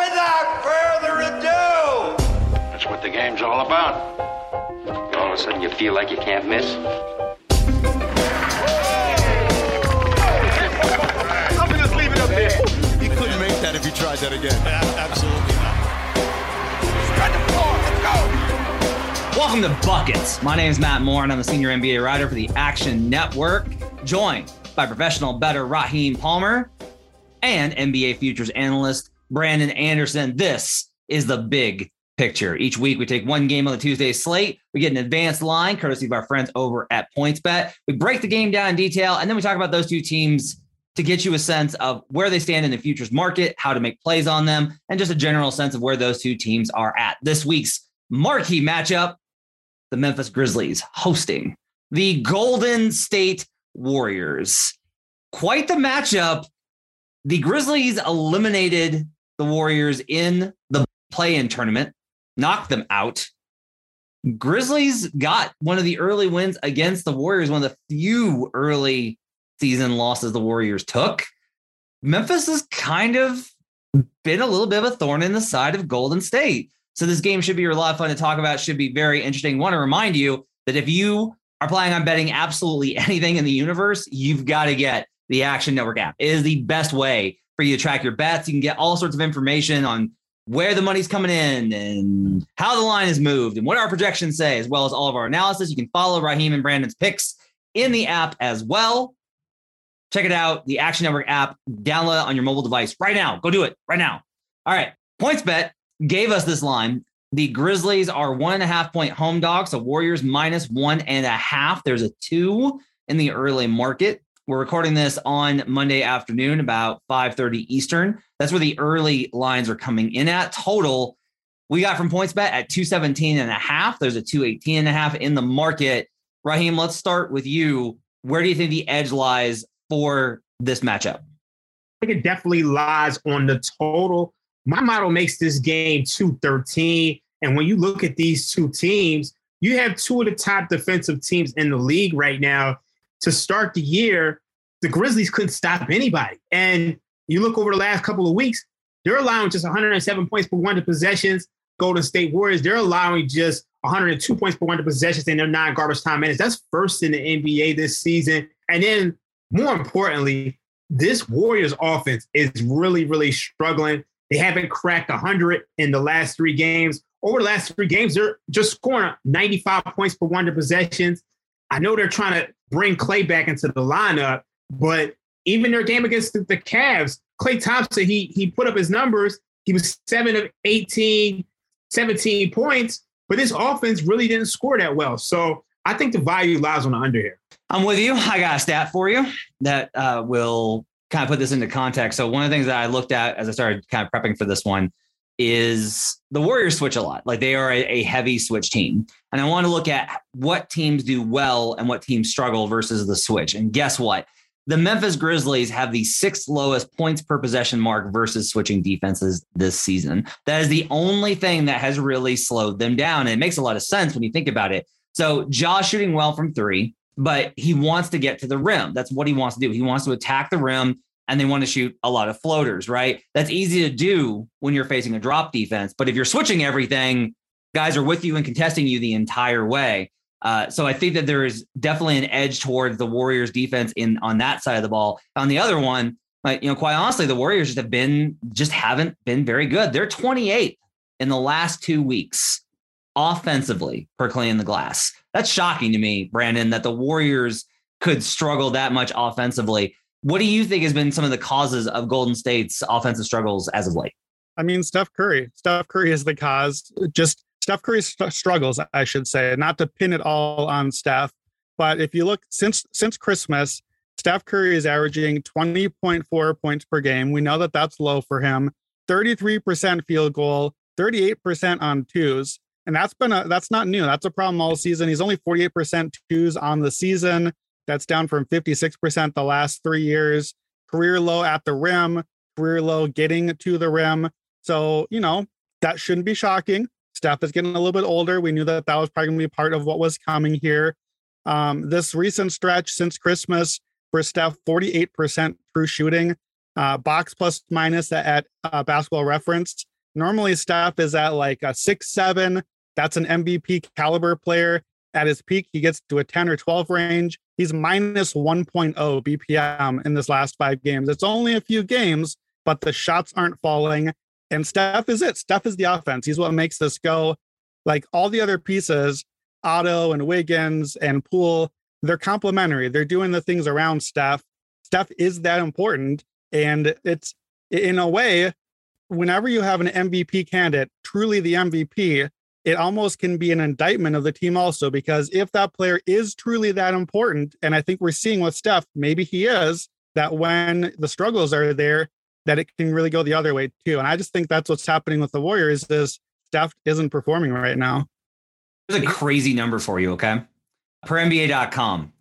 Without further ado, That's what the game's all about. All of a sudden, you feel like you can't miss. I'm gonna just leave it up there. You couldn't make that if you tried that again. Absolutely not. Spread the floor. Let's go. Welcome to Buckets. My name is Matt Moore, and I'm a senior NBA writer for the Action Network, joined by professional bettor Raheem Palmer and NBA futures analyst Brandon Anderson. This is the big picture. Each week, we take one game on the Tuesday slate. We get an advanced line, courtesy of our friends over at PointsBet. We break the game down in detail, and then we talk about those two teams to get you a sense of where they stand in the futures market, how to make plays on them, and just a general sense of where those two teams are at. This week's marquee matchup the Memphis Grizzlies hosting the Golden State Warriors. Quite the matchup. The Grizzlies eliminated the Warriors in the play in tournament, knocked them out. Grizzlies got one of the early wins against the Warriors, one of the few early season losses the Warriors took. Memphis has kind of been a little bit of a thorn in the side of Golden State. So this game should be a lot of fun to talk about. Should be very interesting. Want to remind you that if you are planning on betting absolutely anything in the universe, you've got to get the Action Network app. It is the best way for you to track your bets. You can get all sorts of information on where the money's coming in and how the line is moved and what our projections say, as well as all of our analysis. You can follow Raheem and Brandon's picks in the app as well. Check it out, the Action Network app. Download it on your mobile device right now. Go do it right now. All right. PointsBet gave us this line. The Grizzlies are one and a half point home dogs. The Warriors minus one and a half. There's a two in the early market. We're recording this on Monday afternoon, about 5:30 Eastern. That's where the early lines are coming in at. Total, we got from PointsBet at 217 and a half. There's a 218 and a half in the market. Raheem, let's start with you. Where do you think the edge lies for this matchup? I think it definitely lies on the total. My model makes this game 213. And when you look at these two teams, you have two of the top defensive teams in the league right now. To start the year, the Grizzlies couldn't stop anybody. And you look over the last couple of weeks, they're allowing just 107 points per 100 possessions. Golden State Warriors, they're allowing just 102 points per one 100 possessions in their non garbage time minutes. That's first in the NBA this season. And then more importantly, this Warriors offense is really, really struggling. They haven't cracked 100 in the last three games. Over the last three games, they're just scoring 95 points per 100 possessions. I know they're trying to bring Klay back into the lineup, but even their game against the, the Cavs, Klay Thompson, he he put up his numbers. He was seven of 18, 17 points, but this offense really didn't score that well. So I think the value lies on the under here. I'm with you. I got a stat for you that uh, will kind of put this into context. So one of the things that I looked at as I started kind of prepping for this one is the Warriors switch a lot. Like they are a, a, heavy switch team. And I want to look at what teams do well and what teams struggle versus the switch. And guess what? The Memphis Grizzlies have the sixth lowest points per possession mark versus switching defenses this season. That is the only thing that has really slowed them down. And it makes a lot of sense when you think about it. So Josh shooting well from three, but he wants to get to the rim. That's what he wants to do. He wants to attack the rim and they want to shoot a lot of floaters, right? That's easy to do when you're facing a drop defense. But if you're switching everything, guys are with you and contesting you the entire way. Uh, so I think that there is definitely an edge towards the Warriors defense in on that side of the ball. On the other one, Like, you know, quite honestly, the Warriors just have been just haven't been very good. They're 28th in the last two weeks offensively per clean the glass. That's shocking to me, Brandon, that the Warriors could struggle that much offensively. What do you think has been some of the causes of Golden State's offensive struggles as of late? I mean, Steph Curry. Steph Curry is the cause. Just Steph Curry's st- struggles, I should say, not to pin it all on Steph. But if you look since since Christmas, Steph Curry is averaging 20.4 points per game. We know that that's low for him. 33% field goal, 38% on twos. And that's been a that's not new. That's a problem all season. He's only 48% twos on the season. That's down from 56% the last three years. Career low at the rim, career low getting to the rim. So, you know, that shouldn't be shocking. Steph is getting a little bit older. We knew that that was probably going to be part of what was coming here. Um, this recent stretch since Christmas for Steph, 48% true shooting, uh, box plus minus at uh, basketball reference. Normally, Steph is at like a six, seven. That's an MVP caliber player. At his peak, he gets to a 10 or 12 range. He's minus 1.0 BPM in this last five games. It's only a few games, but the shots aren't falling. And Steph is it. Steph is the offense. He's what makes this go. Like all the other pieces, Otto and Wiggins and Poole, they're complementary. They're doing the things around Steph. Steph is that important. And it's in a way, whenever you have an MVP candidate, truly the MVP, it almost can be an indictment of the team also, because if that player is truly that important, and I think we're seeing with Steph, maybe he is, that when the struggles are there, that it can really go the other way too. And I just think that's what's happening with the Warriors is Steph isn't performing right now. There's a crazy number for you, okay? Per NBA.com.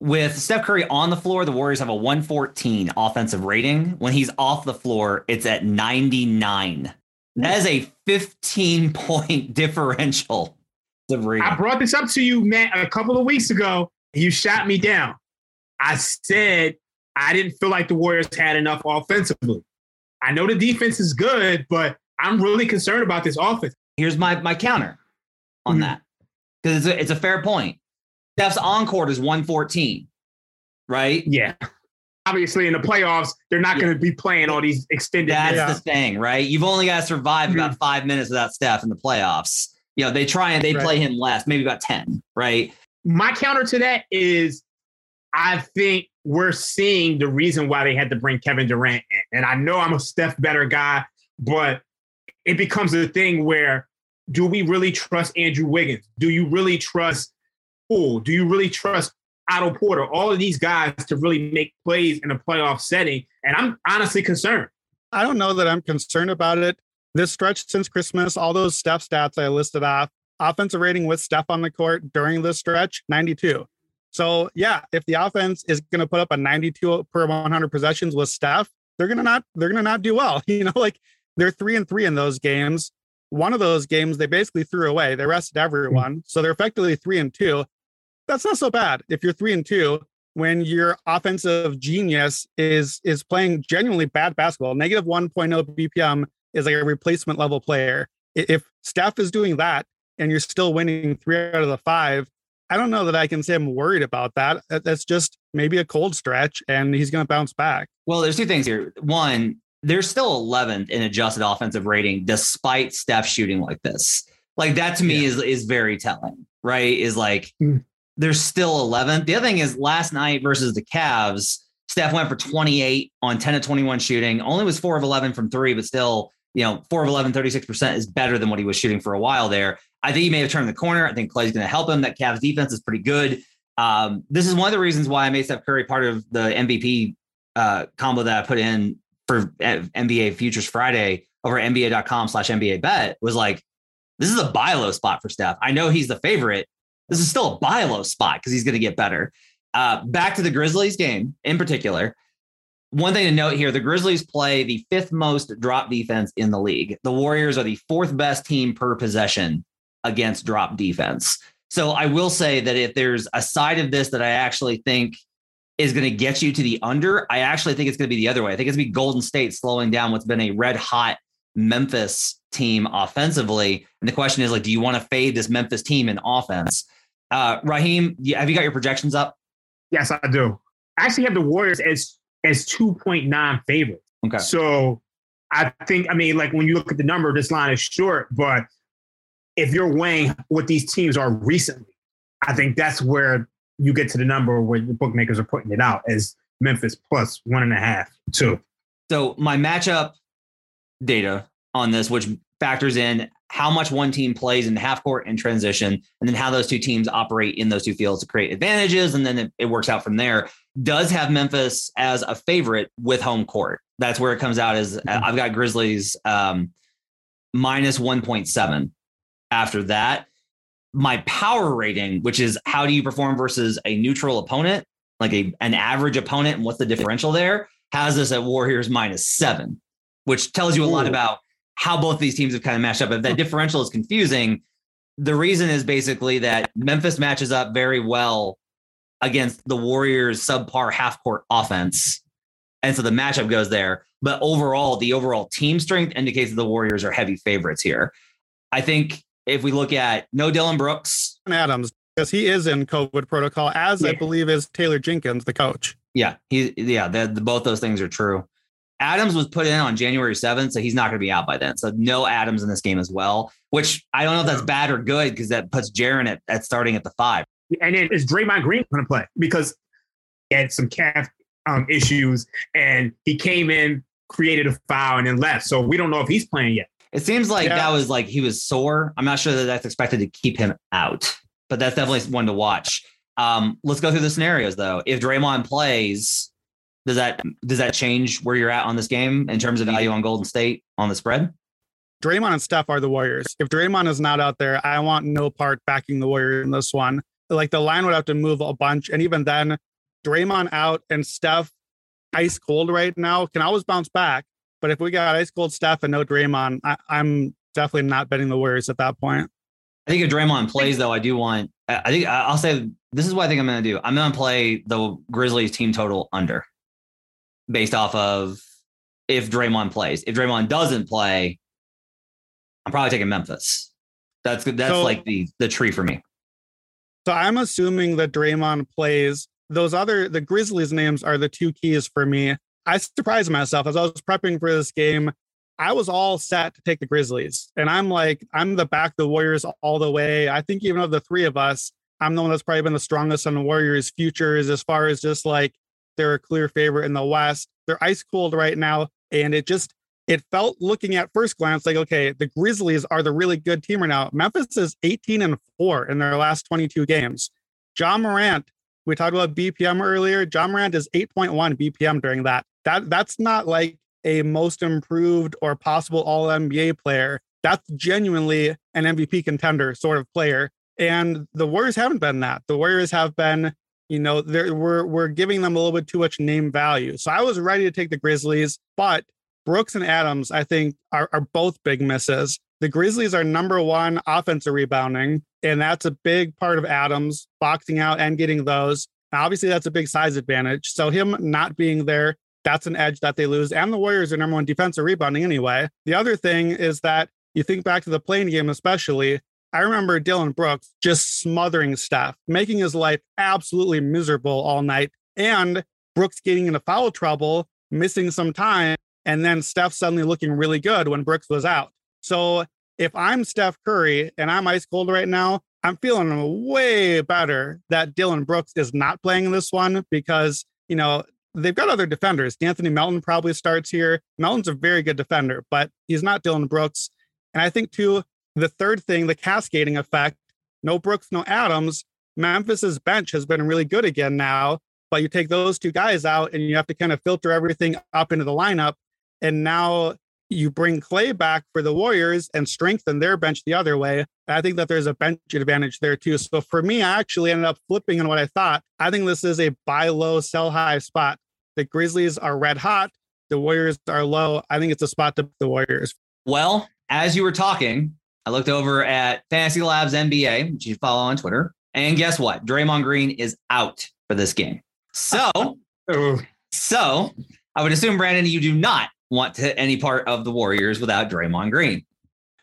With Steph Curry on the floor, the Warriors have a 114 offensive rating. When he's off the floor, it's at 99. That is a 15 point differential. I brought this up to you, Matt, a couple of weeks ago. And you shot me down. I said I didn't feel like the Warriors had enough offensively. I know the defense is good, but I'm really concerned about this offense. Here's my my counter on mm-hmm. that because it's a, it's a fair point. Steph's on court is 114, right? Yeah. Obviously, in the playoffs, they're not yeah. going to be playing all these extended. That's minutes. the thing, right? You've only got to survive mm-hmm. about five minutes without Steph in the playoffs. You know, they try and they right. play him less, maybe about 10, right? My counter to that is I think we're seeing the reason why they had to bring Kevin Durant in. And I know I'm a Steph better guy, but it becomes a thing where do we really trust Andrew Wiggins? Do you really trust Poole? Do you really trust Otto Porter? All of these guys to really make plays in a playoff setting. And I'm honestly concerned. I don't know that I'm concerned about it. This stretch since Christmas, all those Steph stats I listed off, offensive rating with Steph on the court during this stretch, 92. So yeah, if the offense is going to put up a 92 per 100 possessions with Steph, they're going to not they're going to not do well. You know, like they're three and three in those games. One of those games they basically threw away. They rested everyone, hmm. so they're effectively three and two. That's not so bad if you're three and two when your offensive genius is is playing genuinely bad basketball. Negative 1.0 BPM is like a replacement level player. If Steph is doing that and you're still winning three out of the five, I don't know that I can say I'm worried about that. That's just maybe a cold stretch and he's going to bounce back. Well, there's two things here. One, they're still 11th in adjusted offensive rating despite Steph shooting like this. Like that to me yeah. is is very telling, right? Is like mm. They're still 11th. The other thing is last night versus the Cavs, Steph went for 28 on 10 to 21 shooting, only was 4 of 11 from 3, but still, you know, 4 of 11 36% is better than what he was shooting for a while there. I think he may have turned the corner. I think Klay's going to help him. That Cavs defense is pretty good. Um, this is one of the reasons why I made Steph Curry part of the MVP uh, combo that I put in for NBA Futures Friday over NBA.com slash NBA bet was like, this is a buy low spot for Steph. I know he's the favorite. This is still a buy low spot because he's going to get better. Uh, back to the Grizzlies game in particular. One thing to note here the Grizzlies play the fifth most drop defense in the league. The Warriors are the fourth best team per possession against drop defense. So I will say that if there's a side of this that I actually think is going to get you to the under, I actually think it's going to be the other way. I think it's going to be Golden State slowing down what's been a red hot Memphis team offensively. And the question is like, do you want to fade this Memphis team in offense? Uh, Raheem, have you got your projections up? Yes, I do. I actually have the Warriors as as 2.9 favorites. Okay. So I think, I mean, like when you look at the number, this line is short, but if you're weighing what these teams are recently, I think that's where you get to the number where the bookmakers are putting it out as Memphis plus one and a half, two. So my matchup data on this, which factors in how much one team plays in half court and transition, and then how those two teams operate in those two fields to create advantages, and then it, it works out from there. Does have Memphis as a favorite with home court. That's where it comes out. As Mm-hmm. I've got Grizzlies um, minus one point seven. After that, my power rating, which is how do you perform versus a neutral opponent, like a an average opponent, and what's the differential there, has us at Warriors minus seven, which tells you a lot about how both these teams have kind of matched up. If that differential is confusing, the reason is basically that Memphis matches up very well against the Warriors' subpar half court offense. And so the matchup goes there. But overall, the overall team strength indicates that the Warriors are heavy favorites here. I think if we look at no Dillon Brooks, and Adams, because he is in COVID protocol, as I believe is Taylor Jenkins, the coach. yeah, he yeah, the, the- both those things are true. Adams was put in on January 7th, so he's not going to be out by then. So no Adams in this game as well, which I don't know if that's bad or good because that puts Jaren at, at starting at the five. And then is Draymond Green going to play? Because he had some calf um, issues and he came in, created a foul, and then left. So we don't know if he's playing yet. It seems like Yeah. that was like he was sore. I'm not sure that that's expected to keep him out, but that's definitely one to watch. Um, let's go through the scenarios though. If Draymond plays, does that does that change where you're at on this game in terms of value on Golden State on the spread? Draymond and Steph are the Warriors. If Draymond is not out there, I want no part backing the Warriors in this one. Like the line would have to move a bunch. And even then, Draymond out and Steph ice cold right now can always bounce back. But if we got ice cold Steph and no Draymond, I, I'm definitely not betting the Warriors at that point. I think if Draymond plays, though, I do want. I I think I'll say this is what I think I'm going to do. I'm going to play the Grizzlies team total under, based off of if Draymond plays. If Draymond doesn't play, I'm probably taking Memphis. That's that's So- like the the tree for me. So I'm assuming that Draymond plays. Those other the Grizzlies names are the two keys for me. I surprised myself as I was prepping for this game. I was all set to take the Grizzlies, and I'm like, I'm the back the Warriors all the way. I think even of the three of us, I'm the one that's probably been the strongest on the Warriors' futures as far as just like they're a clear favorite in the West. They're ice cold right now, and it just it felt looking at first glance like okay, the Grizzlies are the really good team right now. Memphis is 18 and four in their last 22 games. Ja Morant, we talked about BPM earlier. Ja Morant is 8.1 BPM during that. That that's not like a most improved or possible all NBA player. That's genuinely an MVP contender sort of player. And the Warriors haven't been that. The Warriors have been, you know, we're we're giving them a little bit too much name value. So I was ready to take the Grizzlies, but Brooks and Adams, I think, are, are both big misses. The Grizzlies are number one offensive rebounding, and that's a big part of Adams boxing out and getting those. Now, obviously, that's a big size advantage. So him not being there, that's an edge that they lose. And the Warriors are number one defensive rebounding anyway. The other thing is that you think back to the playing game, especially. I remember Dillon Brooks just smothering Steph, making his life absolutely miserable all night, and Brooks getting into foul trouble, missing some time, and then Steph suddenly looking really good when Brooks was out. So if I'm Steph Curry and I'm ice cold right now, I'm feeling way better that Dillon Brooks is not playing in this one because, you know, they've got other defenders. Anthony Melton probably starts here. Melton's a very good defender, but he's not Dillon Brooks. And I think, too, the third thing, the cascading effect no Brooks, no Adams. Memphis's bench has been really good again now, but you take those two guys out and you have to kind of filter everything up into the lineup. And now you bring Klay back for the Warriors and strengthen their bench the other way. I think that there's a bench advantage there too. So for me, I actually ended up flipping on what I thought. I think this is a buy low, sell high spot. The Grizzlies are red hot. The Warriors are low. I think it's a spot to the Warriors. Well, as you were talking, I looked over at Fantasy Labs NBA, which you follow on Twitter, and guess what? Draymond Green is out for this game. So, so I would assume Brandon, you do not want to hit any part of the Warriors without Draymond Green.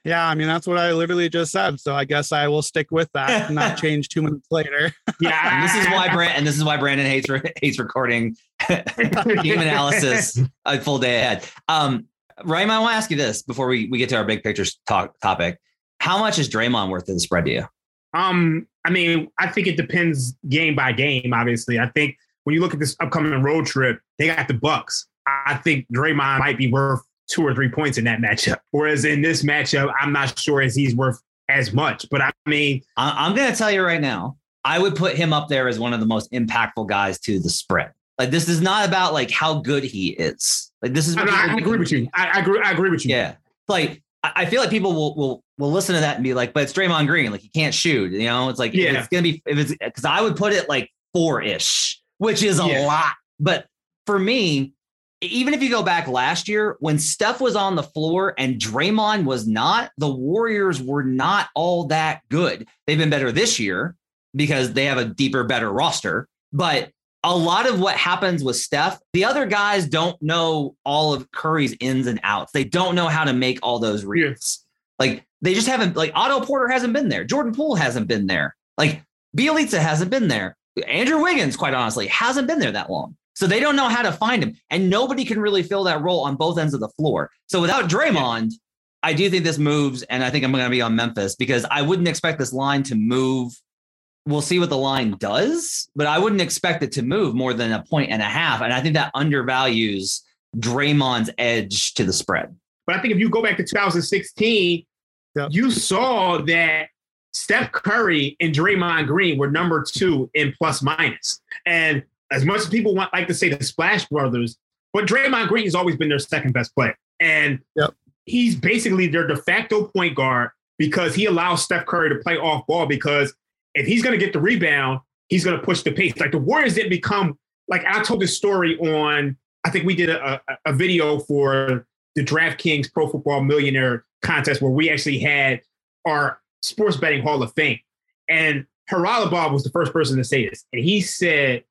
Yeah, I mean that's what I literally just said. So I guess I will stick with that and not change two minutes later. Yeah, And this is why Brand and this is why Brandon hates re- hates recording team analysis a full day ahead. Um, Ryan, I want to ask you this before we, we get to our big pictures talk topic. How much is Draymond worth in the spread to you? Um, I mean, I think it depends game by game. Obviously, I think when you look at this upcoming road trip, they got the Bucks. I think Draymond might be worth two or three points in that matchup. Whereas in this matchup, I'm not sure as he's worth as much. But I mean, I, I'm going to tell you right now, I would put him up there as one of the most impactful guys to the spread. Like this is not about like how good he is. Like this is. I, what I, people- I agree with you. I, I agree. I agree with you. Yeah. Like I feel like people will will will listen to that and be like, but it's Draymond Green. Like he can't shoot. You know, it's like Yeah. it's gonna be if it's because I would put it like four ish, which is a Yeah. lot. But for me, even if you go back last year when Steph was on the floor and Draymond was not, the Warriors were not all that good. They've been better this year because they have a deeper, better roster. But a lot of what happens with Steph, the other guys don't know all of Curry's ins and outs. They don't know how to make all those reads. Like they just haven't, like Otto Porter hasn't been there. Jordan Poole hasn't been there. Like Bjelica hasn't been there. Andrew Wiggins, quite honestly, hasn't been there that long. So they don't know how to find him. And nobody can really fill that role on both ends of the floor. So without Draymond, I do think this moves. And I think I'm going to be on Memphis because I wouldn't expect this line to move. We'll see what the line does, but I wouldn't expect it to move more than a point and a half. And I think that undervalues Draymond's edge to the spread. But I think if you go back to 2016, Yep. you saw that Steph Curry and Draymond Green were number two in plus minus. And as much as people want like to say the Splash Brothers, but Draymond Green has always been their second best player. And Yep. he's basically their de facto point guard because he allows Steph Curry to play off ball because if he's going to get the rebound, he's going to push the pace. Like the Warriors didn't become like I told this story on. I think we did a, a, a video for the DraftKings Pro Football Millionaire contest where we actually had our sports betting Hall of Fame, and Haralabob was the first person to say this, and he said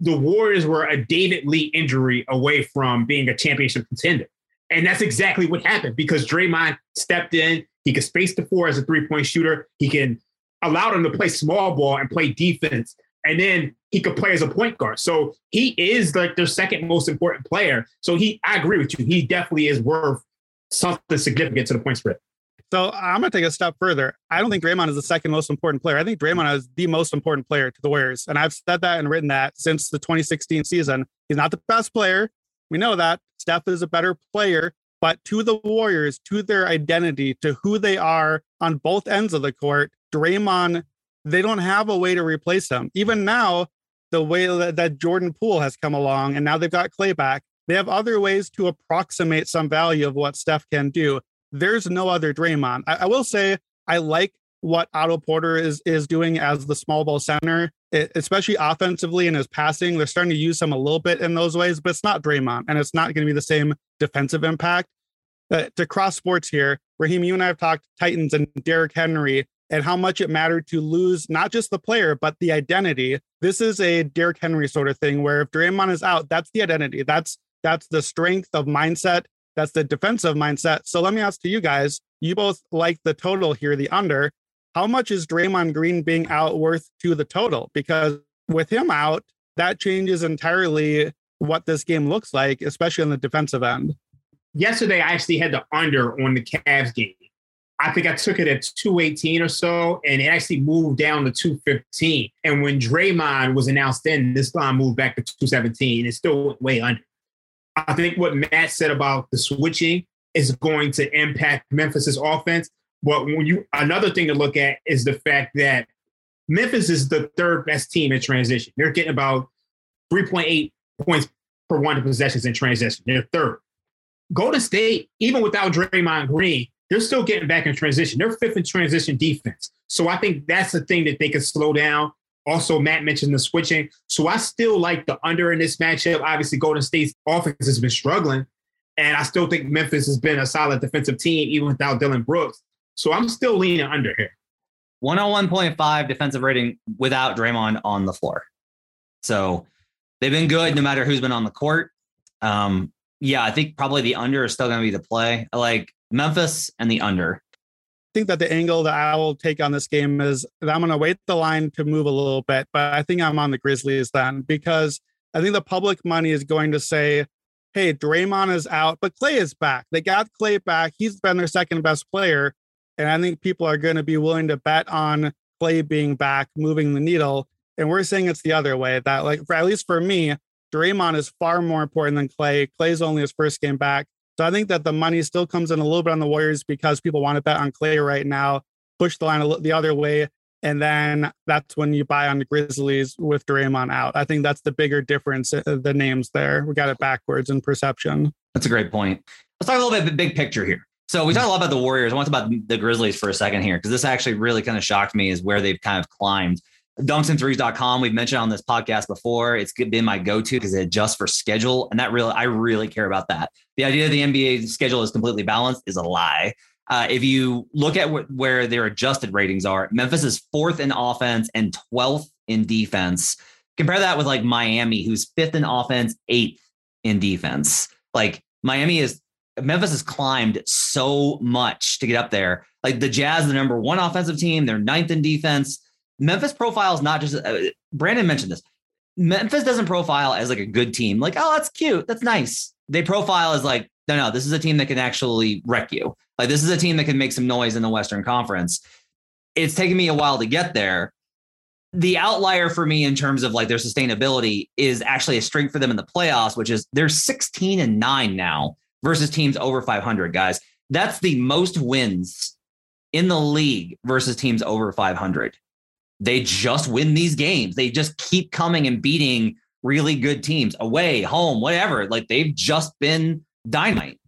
the Warriors were a David Lee injury away from being a championship contender. And that's exactly what happened because Draymond stepped in. He could space the floor as a three point shooter. He can allow him to play small ball and play defense. And then he could play as a point guard. So he is like their second most important player. So he, I agree with you. He definitely is worth something significant to the point spread. So I'm going to take a step further. I don't think Draymond is the second most important player. I think Draymond is the most important player to the Warriors. And I've said that and written that since the 2016 season. He's not the best player. We know that. Steph is a better player. But to the Warriors, to their identity, to who they are on both ends of the court, Draymond, they don't have a way to replace him. Even now, the way that, that Jordan Poole has come along and now they've got Klay back, they have other ways to approximate some value of what Steph can do there's no other Draymond. I, I will say I like what Otto Porter is is doing as the small ball center, e- especially offensively in his passing. They're starting to use him a little bit in those ways, but it's not Draymond, and it's not going to be the same defensive impact. Uh, to cross sports here, Raheem, you and I have talked Titans and Derrick Henry and how much it mattered to lose not just the player but the identity. This is a Derrick Henry sort of thing where if Draymond is out, that's the identity. That's that's the strength of mindset that's the defensive mindset. So let me ask to you guys, you both like the total here, the under. How much is Draymond Green being out worth to the total? Because with him out, that changes entirely what this game looks like, especially on the defensive end. Yesterday, I actually had the under on the Cavs game. I think I took it at 218 or so, and it actually moved down to 215. And when Draymond was announced in, this line moved back to 217. It still went way under. I think what Matt said about the switching is going to impact Memphis's offense. But when you another thing to look at is the fact that Memphis is the third best team in transition. They're getting about 3.8 points per 100 possessions in transition. They're third. Golden State, even without Draymond Green, they're still getting back in transition. They're fifth in transition defense. So I think that's the thing that they can slow down. Also, Matt mentioned the switching. So I still like the under in this matchup. Obviously, Golden State's offense has been struggling. And I still think Memphis has been a solid defensive team, even without Dillon Brooks. So I'm still leaning under here. 101.5 defensive rating without Draymond on the floor. So they've been good no matter who's been on the court. Um, yeah, I think probably the under is still going to be the play. I like Memphis and the under. I think that the angle that I will take on this game is that I'm going to wait the line to move a little bit, but I think I'm on the Grizzlies then because I think the public money is going to say, hey, Draymond is out, but Klay is back. They got Klay back. He's been their second best player. And I think people are going to be willing to bet on Klay being back, moving the needle. And we're saying it's the other way that, like, for, at least for me, Draymond is far more important than Klay. Klay's only his first game back. So I think that the money still comes in a little bit on the Warriors because people want to bet on Klay right now, push the line the other way. And then that's when you buy on the Grizzlies with Draymond out. I think that's the bigger difference, uh, the names there. We got it backwards in perception. That's a great point. Let's talk a little bit the big picture here. So we talked a lot about the Warriors. I want to talk about the Grizzlies for a second here, because this actually really kind of shocked me is where they've kind of climbed. Dunksandthrees.com, we've mentioned on this podcast before. It's been my go-to because it adjusts for schedule. And that really, I really care about that. The idea the NBA schedule is completely balanced is a lie. Uh, if you look at wh- where their adjusted ratings are, Memphis is fourth in offense and 12th in defense. Compare that with like Miami, who's fifth in offense, eighth in defense. Like Miami is, Memphis has climbed so much to get up there. Like the Jazz, the number one offensive team, they're ninth in defense. Memphis profile is not just, uh, Brandon mentioned this. Memphis doesn't profile as like a good team. Like, oh, that's cute. That's nice. They profile as like, no, no, this is a team that can actually wreck you. Like this is a team that can make some noise in the Western Conference. It's taken me a while to get there. The outlier for me in terms of like their sustainability is actually a strength for them in the playoffs, which is they're 16 and 9 now versus teams over 500, guys. That's the most wins in the league versus teams over 500. They just win these games. They just keep coming and beating really good teams away, home, whatever. Like they've just been dynamite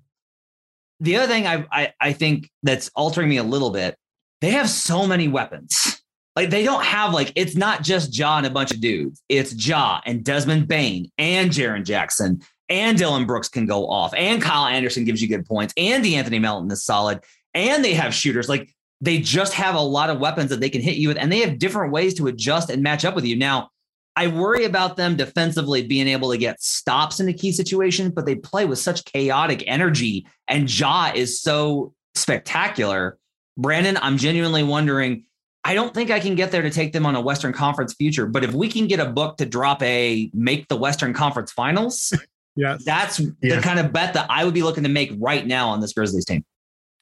the other thing I, I, I think that's altering me a little bit, they have so many weapons. Like they don't have like it's not just Ja and a bunch of dudes. It's Ja and Desmond Bane and Jaren Jackson and Dillon Brooks can go off and Kyle Anderson gives you good points and Anthony Melton is solid and they have shooters. Like they just have a lot of weapons that they can hit you with and they have different ways to adjust and match up with you. Now, I worry about them defensively being able to get stops in the key situations, but they play with such chaotic energy, and Ja is so spectacular. Brandon, I'm genuinely wondering. I don't think I can get there to take them on a Western Conference future, but if we can get a book to drop a make the Western Conference Finals, yeah, that's yeah. the kind of bet that I would be looking to make right now on this Grizzlies team.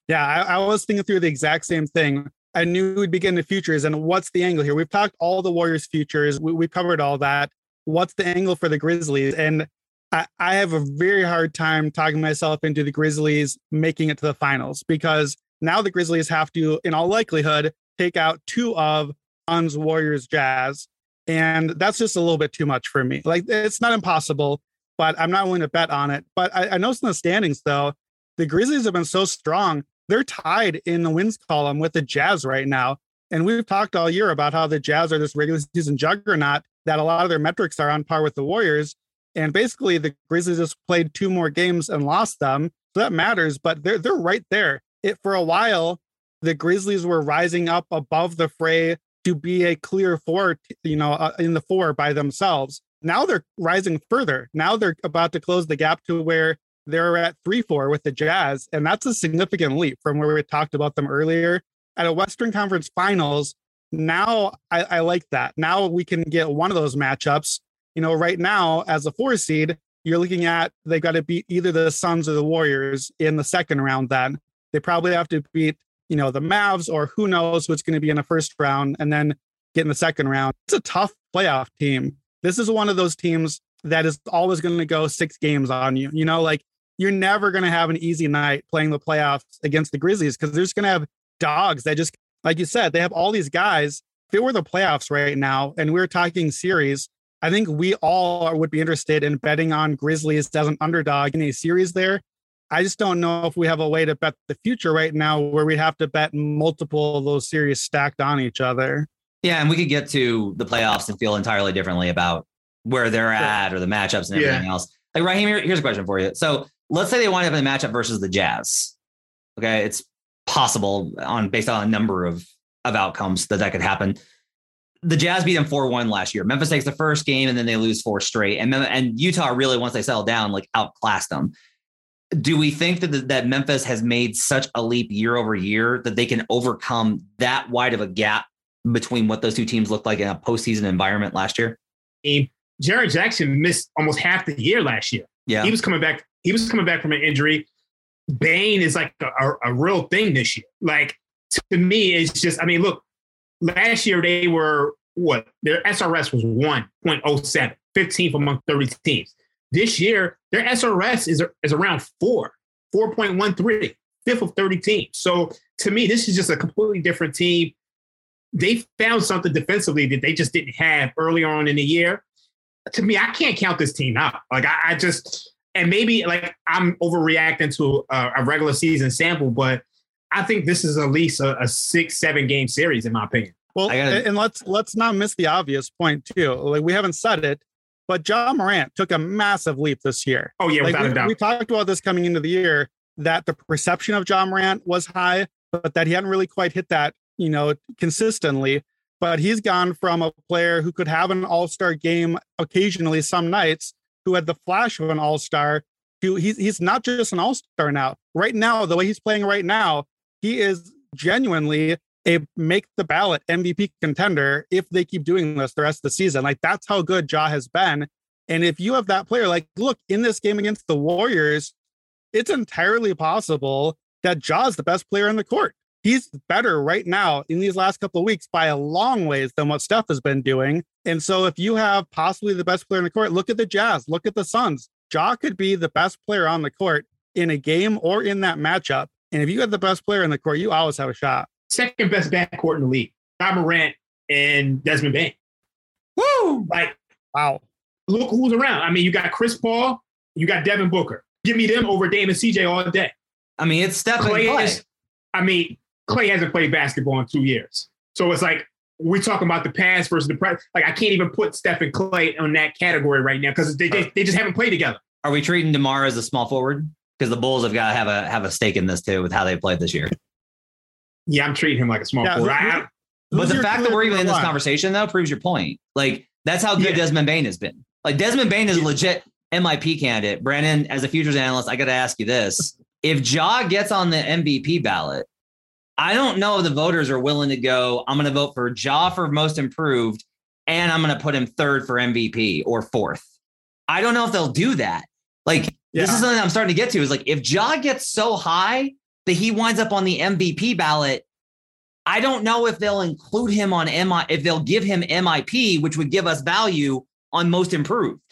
Yeah, I, I was thinking through the exact same thing. I knew we'd begin the futures. And what's the angle here? We've talked all the Warriors futures. We, we covered all that. What's the angle for the Grizzlies? And I, I have a very hard time talking myself into the Grizzlies making it to the finals because now the Grizzlies have to, in all likelihood, take out two of Suns, Warriors, Jazz. And that's just a little bit too much for me. Like it's not impossible, but I'm not willing to bet on it. But I, I noticed in the standings though, the Grizzlies have been so strong they're tied in the wins column with the Jazz right now. And we've talked all year about how the Jazz are this regular season juggernaut, that a lot of their metrics are on par with the Warriors. And basically, the Grizzlies just played two more games and lost them. So that matters, but they're they're right there. It for a while, the Grizzlies were rising up above the fray to be a clear four, you know, uh, in the four by themselves. Now they're rising further. Now they're about to close the gap to where they're at 3 4 with the Jazz. And that's a significant leap from where we talked about them earlier. At a Western Conference finals, now I, I like that. Now we can get one of those matchups. You know, right now, as a four seed, you're looking at they've got to beat either the Suns or the Warriors in the second round. Then they probably have to beat, you know, the Mavs or who knows what's going to be in the first round and then get in the second round. It's a tough playoff team. This is one of those teams that is always going to go six games on you. You know, like you're never going to have an easy night playing the playoffs against the Grizzlies because they're just going to have dogs that just, like you said, they have all these guys. If it were the playoffs right now and we are talking series, I think we all would be interested in betting on Grizzlies as an underdog in a series there. I just don't know if we have a way to bet the future right now where we have to bet multiple of those series stacked on each other. Yeah, and we could get to the playoffs and feel entirely differently about where they're at or the matchups and everything yeah. else. Like Raheem, here's a question for you. So let's say they wind up in a matchup versus the Jazz. Okay, it's possible on based on a number of of outcomes that that could happen. The Jazz beat them four one last year. Memphis takes the first game and then they lose four straight. And and Utah really once they settle down like outclassed them. do we think that that Memphis has made such a leap year over year that they can overcome that wide of a gap between what those two teams looked like in a postseason environment last year? Jaren Jackson missed almost half the year last year. Yeah, he was coming back. He was coming back from an injury. Bane is like a, a, real thing this year. Like to me, it's just. I mean, look, last year they were what their SRS was 1.07, 15th among 30 teams. This year, their SRS is, is around four, 4.13, fifth of 30 teams. So to me, this is just a completely different team. They found something defensively that they just didn't have early on in the year. To me, I can't count this team out. Like I, I just, and maybe like I'm overreacting to a, a, regular season sample, but I think this is at least a, a six, seven game series, in my opinion. Well, gotta, and let's let's not miss the obvious point too. Like we haven't said it, but Ja Morant took a massive leap this year. Oh yeah, like without we, a doubt. We talked about this coming into the year that the perception of Ja Morant was high, but that he hadn't really quite hit that, you know, consistently. But he's gone from a player who could have an all-star game occasionally some nights, who had the flash of an all-star, Who he's he's not just an all-star now. Right now, the way he's playing right now, he is genuinely a make the ballot MVP contender if they keep doing this the rest of the season. Like that's how good Ja has been. And if you have that player, like look in this game against the Warriors, it's entirely possible that Ja is the best player on the court. He's better right now in these last couple of weeks by a long ways than what Steph has been doing. And so if you have possibly the best player in the court, look at the Jazz, look at the Suns. Ja could be the best player on the court in a game or in that matchup. And if you have the best player in the court, you always have a shot second best backcourt in the league. Ja Morant and Desmond Bane. Woo! Like, wow. Look who's around. I mean, you got Chris Paul, you got Devin Booker. Give me them over Dame and CJ all day. I mean, it's Steph Klay. Klay. Is, I mean, Klay hasn't played basketball in two years. So it's like we're talking about the past versus the present. Like I can't even put Steph and Klay on that category right now because they, they, they just haven't played together. Are we treating Demar as a small forward? Because the Bulls have got to have a have a stake in this too with how they played this year. Yeah, I'm treating him like a small yeah, forward. Who, but the fact that we're even in this conversation though proves your point. Like that's how good yeah. Desmond Bane has been. Like Desmond Bane is a legit MIP candidate. Brandon, as a futures analyst, I got to ask you this: If Ja gets on the MVP ballot, I don't know if the voters are willing to go. I'm going to vote for Ja for most improved, and I'm going to put him third for MVP or fourth. I don't know if they'll do that. Like yeah. this is something I'm starting to get to. Is like if Ja gets so high that he winds up on the MVP ballot. I don't know if they'll include him on MI, if they'll give him MIP, which would give us value on most improved.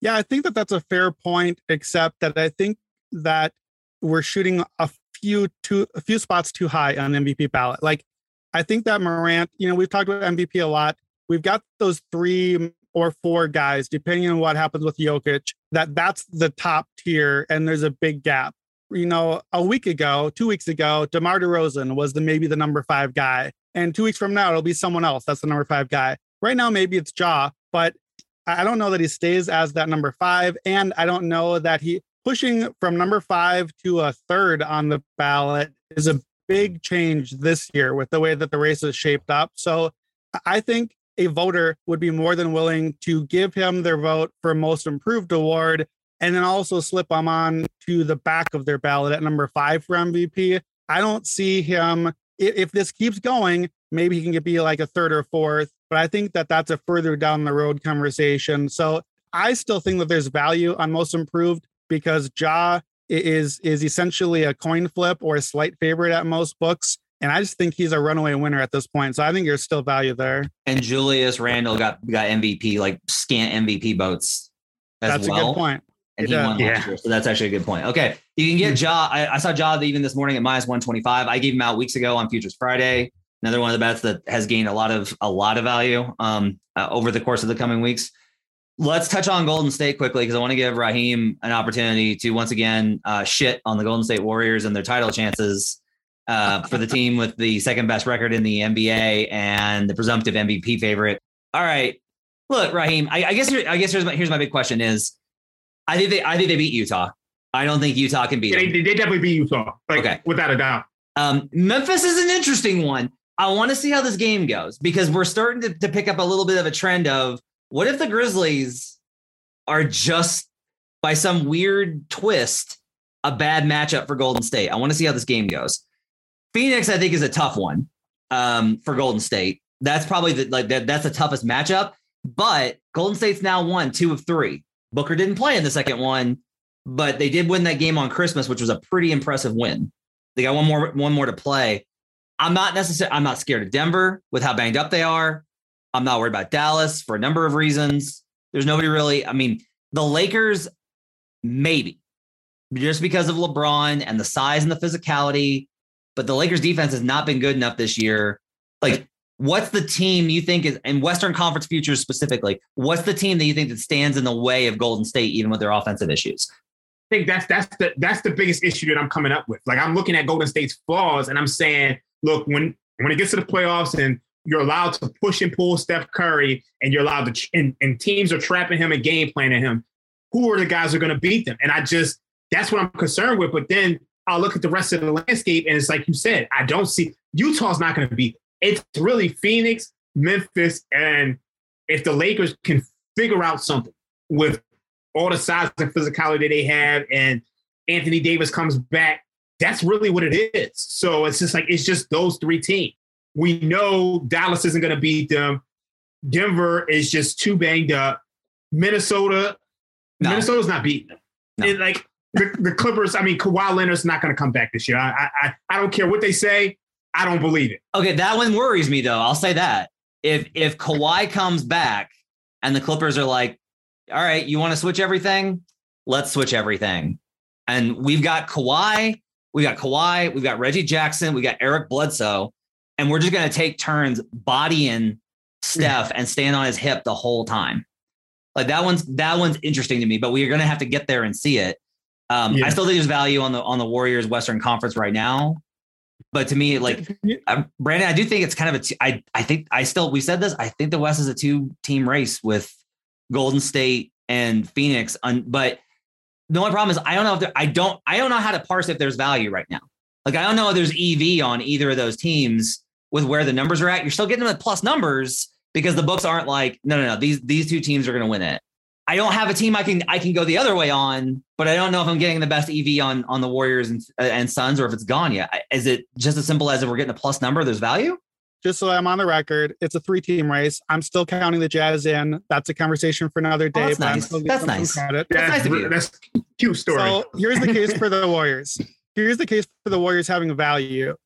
Yeah, I think that that's a fair point, except that I think that we're shooting a few too a few spots too high on MVP ballot. Like, I think that Morant, you know, we've talked about MVP a lot. We've got those three or four guys, depending on what happens with Jokic, that that's the top tier, and there's a big gap you know, a week ago, two weeks ago, DeMar DeRozan was the maybe the number five guy. And two weeks from now, it'll be someone else. That's the number five guy. Right now, maybe it's Ja, but I don't know that he stays as that number five. And I don't know that he pushing from number five to a third on the ballot is a big change this year with the way that the race is shaped up. So I think a voter would be more than willing to give him their vote for most improved award and then also slip him on to the back of their ballot at number five for MVP. I don't see him. If this keeps going, maybe he can be like a third or fourth, but I think that that's a further down the road conversation. So I still think that there's value on most improved because Ja is is essentially a coin flip or a slight favorite at most books. And I just think he's a runaway winner at this point. So I think there's still value there. And Julius Randle got got MVP, like scant MVP votes. That's well. a good point. point and he won yeah. last year. So that's actually a good point. Okay. You can get hmm. Ja. I, I saw Ja even this morning at minus 125. I gave him out weeks ago on Futures Friday. Another one of the bets that has gained a lot of a lot of value um, uh, over the course of the coming weeks. Let's touch on Golden State quickly because I want to give Raheem an opportunity to once again uh, shit on the Golden State Warriors and their title chances uh, for the team with the second best record in the NBA and the presumptive MVP favorite. All right, look, Raheem. I, I guess I guess here's my here's my big question: Is I think they I think they beat Utah. I don't think Utah can beat yeah, them. They, they definitely beat Utah. Like, okay. Without a doubt. Um, Memphis is an interesting one. I want to see how this game goes because we're starting to, to pick up a little bit of a trend of what if the Grizzlies are just by some weird twist a bad matchup for Golden State. I want to see how this game goes. Phoenix, I think, is a tough one um, for Golden State. That's probably the, like that, that's the toughest matchup. But Golden State's now won two of three. Booker didn't play in the second one, but they did win that game on Christmas, which was a pretty impressive win. They got one more one more to play. I'm not necessarily I'm not scared of Denver with how banged up they are. I'm not worried about Dallas for a number of reasons. There's nobody really. I mean, the Lakers, maybe just because of LeBron and the size and the physicality. But the Lakers defense has not been good enough this year. Like, what's the team you think is in Western Conference futures specifically? What's the team that you think that stands in the way of Golden State, even with their offensive issues? I think that's that's the that's the biggest issue that I'm coming up with. Like I'm looking at Golden State's flaws and I'm saying, look, when when it gets to the playoffs and you're allowed to push and pull Steph Curry and you're allowed to and, and teams are trapping him and game planning him, who are the guys who are going to beat them? And I just that's what I'm concerned with. But then I'll look at the rest of the landscape, and it's like you said, I don't see Utah's not going to be. It's really Phoenix, Memphis, and if the Lakers can figure out something with all the size and physicality they have, and Anthony Davis comes back, that's really what it is. So it's just like it's just those three teams. We know Dallas isn't going to beat them. Denver is just too banged up. Minnesota, no. Minnesota's not beating them. No. Like the, the Clippers, I mean, Kawhi Leonard's not going to come back this year. I, I I don't care what they say. I don't believe it. Okay, that one worries me though. I'll say that if if Kawhi comes back and the Clippers are like, all right, you want to switch everything? Let's switch everything. And we've got Kawhi, we got Kawhi, we've got Reggie Jackson, we got Eric Bledsoe, and we're just going to take turns bodying Steph and stand on his hip the whole time. Like that one's that one's interesting to me, but we're going to have to get there and see it. Um, yeah. I still think there's value on the on the Warriors Western Conference right now, but to me, like uh, Brandon, I do think it's kind of a. T- I I think I still we said this. I think the West is a two team race with Golden State and Phoenix. On, but the only problem is I don't know if there, I don't I don't know how to parse if there's value right now. Like I don't know if there's EV on either of those teams with where the numbers are at. You're still getting them at plus numbers because the books aren't like no no no these these two teams are going to win it. I don't have a team I can I can go the other way on, but I don't know if I'm getting the best EV on on the Warriors and and Suns or if it's gone yet. Is it just as simple as if we're getting a plus number? There's value. Just so I'm on the record, it's a three team race. I'm still counting the Jazz in. That's a conversation for another oh, day. Oh, that's nice. That's nice. That's nice of you. That's cute story. So here's the case for the Warriors. Here's the case for the Warriors having value.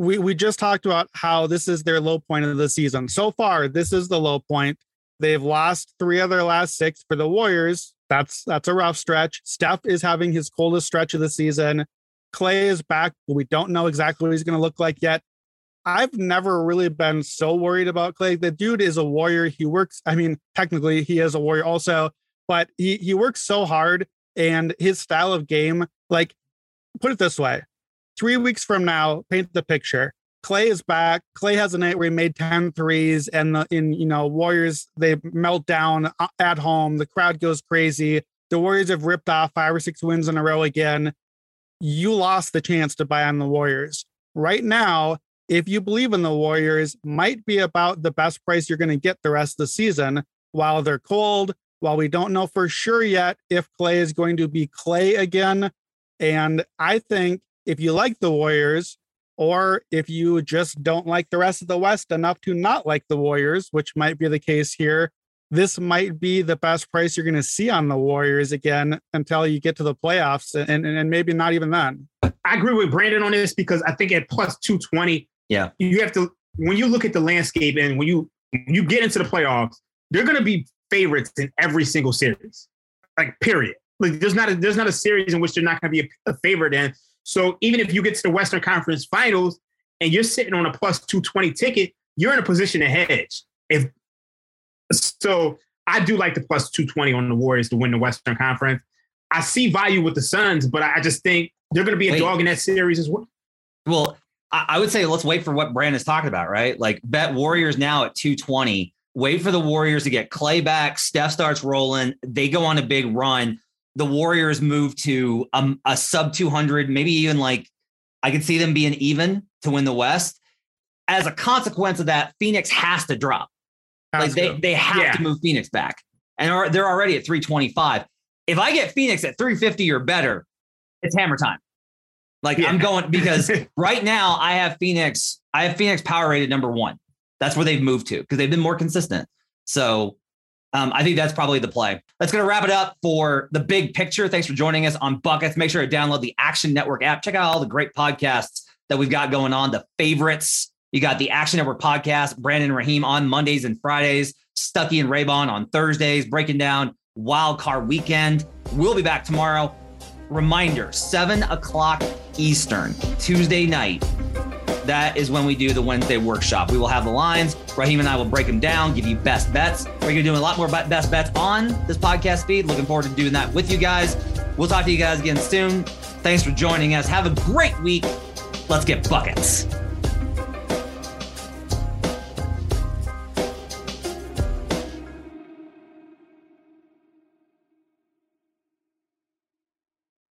We we just talked about how this is their low point of the season. So far, this is the low point. They've lost three of their last six for the Warriors that's that's a rough stretch. Steph is having his coldest stretch of the season. Klay is back. but We don't know exactly what he's going to look like yet. I've never really been so worried about Klay. The dude is a warrior. He works. I mean, technically, he is a warrior also, but he he works so hard, and his style of game. Like, put it this way: three weeks from now, paint the picture. Klay is back. Klay has a night where he made 10 threes, and the, in you know Warriors they melt down uh, at home. The crowd goes crazy. The Warriors have ripped off five or six wins in a row again. You lost the chance to buy on the Warriors. Right now, if you believe in the Warriors, might be about the best price you're going to get the rest of the season. While they're cold, while we don't know for sure yet if Klay is going to be Klay again, and I think if you like the Warriors, or if you just don't like the rest of the West enough to not like the Warriors, which might be the case here, this might be the best price you're going to see on the Warriors again until you get to the playoffs, and, and maybe not even then. I agree with Brandon on this because I think at plus 220, yeah, you have to when you look at the landscape and when you when you get into the playoffs, they're going to be favorites in every single series, like period. Like there's not a there's not a series in which they're not going to be a, a favorite in. So even if you get to the Western Conference Finals and you're sitting on a plus 220 ticket, you're in a position to hedge. If so, I do like the plus 220 on the Warriors to win the Western Conference. I see value with the Suns, but I just think they're going to be a Wait. dog in that series as well. Well, I would say let's wait for what Brandon's talking about, right? Like bet Warriors now at 220. Wait for the Warriors to get Klay back. Steph starts rolling. They go on a big run the Warriors move to um, a sub 200, maybe even like I could see them being even to win the West. As a consequence of that, Phoenix has to drop. Has like they, they have yeah. to move Phoenix back. And are, they're already at 325. If I get Phoenix at 350 or better, it's hammer time. Like Yeah. I'm going because right now I have Phoenix. I have Phoenix power rated number one. That's where they've moved to because they've been more consistent. So um, I think that's probably the play. That's going to wrap it up for the big picture. Thanks for joining us on Buckets. Make sure to download the Action Network app. Check out all the great podcasts that we've got going on. The favorites. You got the Action Network podcast, Brandon Raheem on Mondays and Fridays, Stuckey and Raybon on Thursdays, breaking down Wild Card Weekend. We'll be back tomorrow. Reminder: seven o'clock Eastern, Tuesday night. That is when we do the Wednesday workshop. We will have the lines. Raheem and I will break them down, give you best bets. We're going to do a lot more best bets on this podcast feed. Looking forward to doing that with you guys. We'll talk to you guys again soon. Thanks for joining us. Have a great week. Let's get buckets.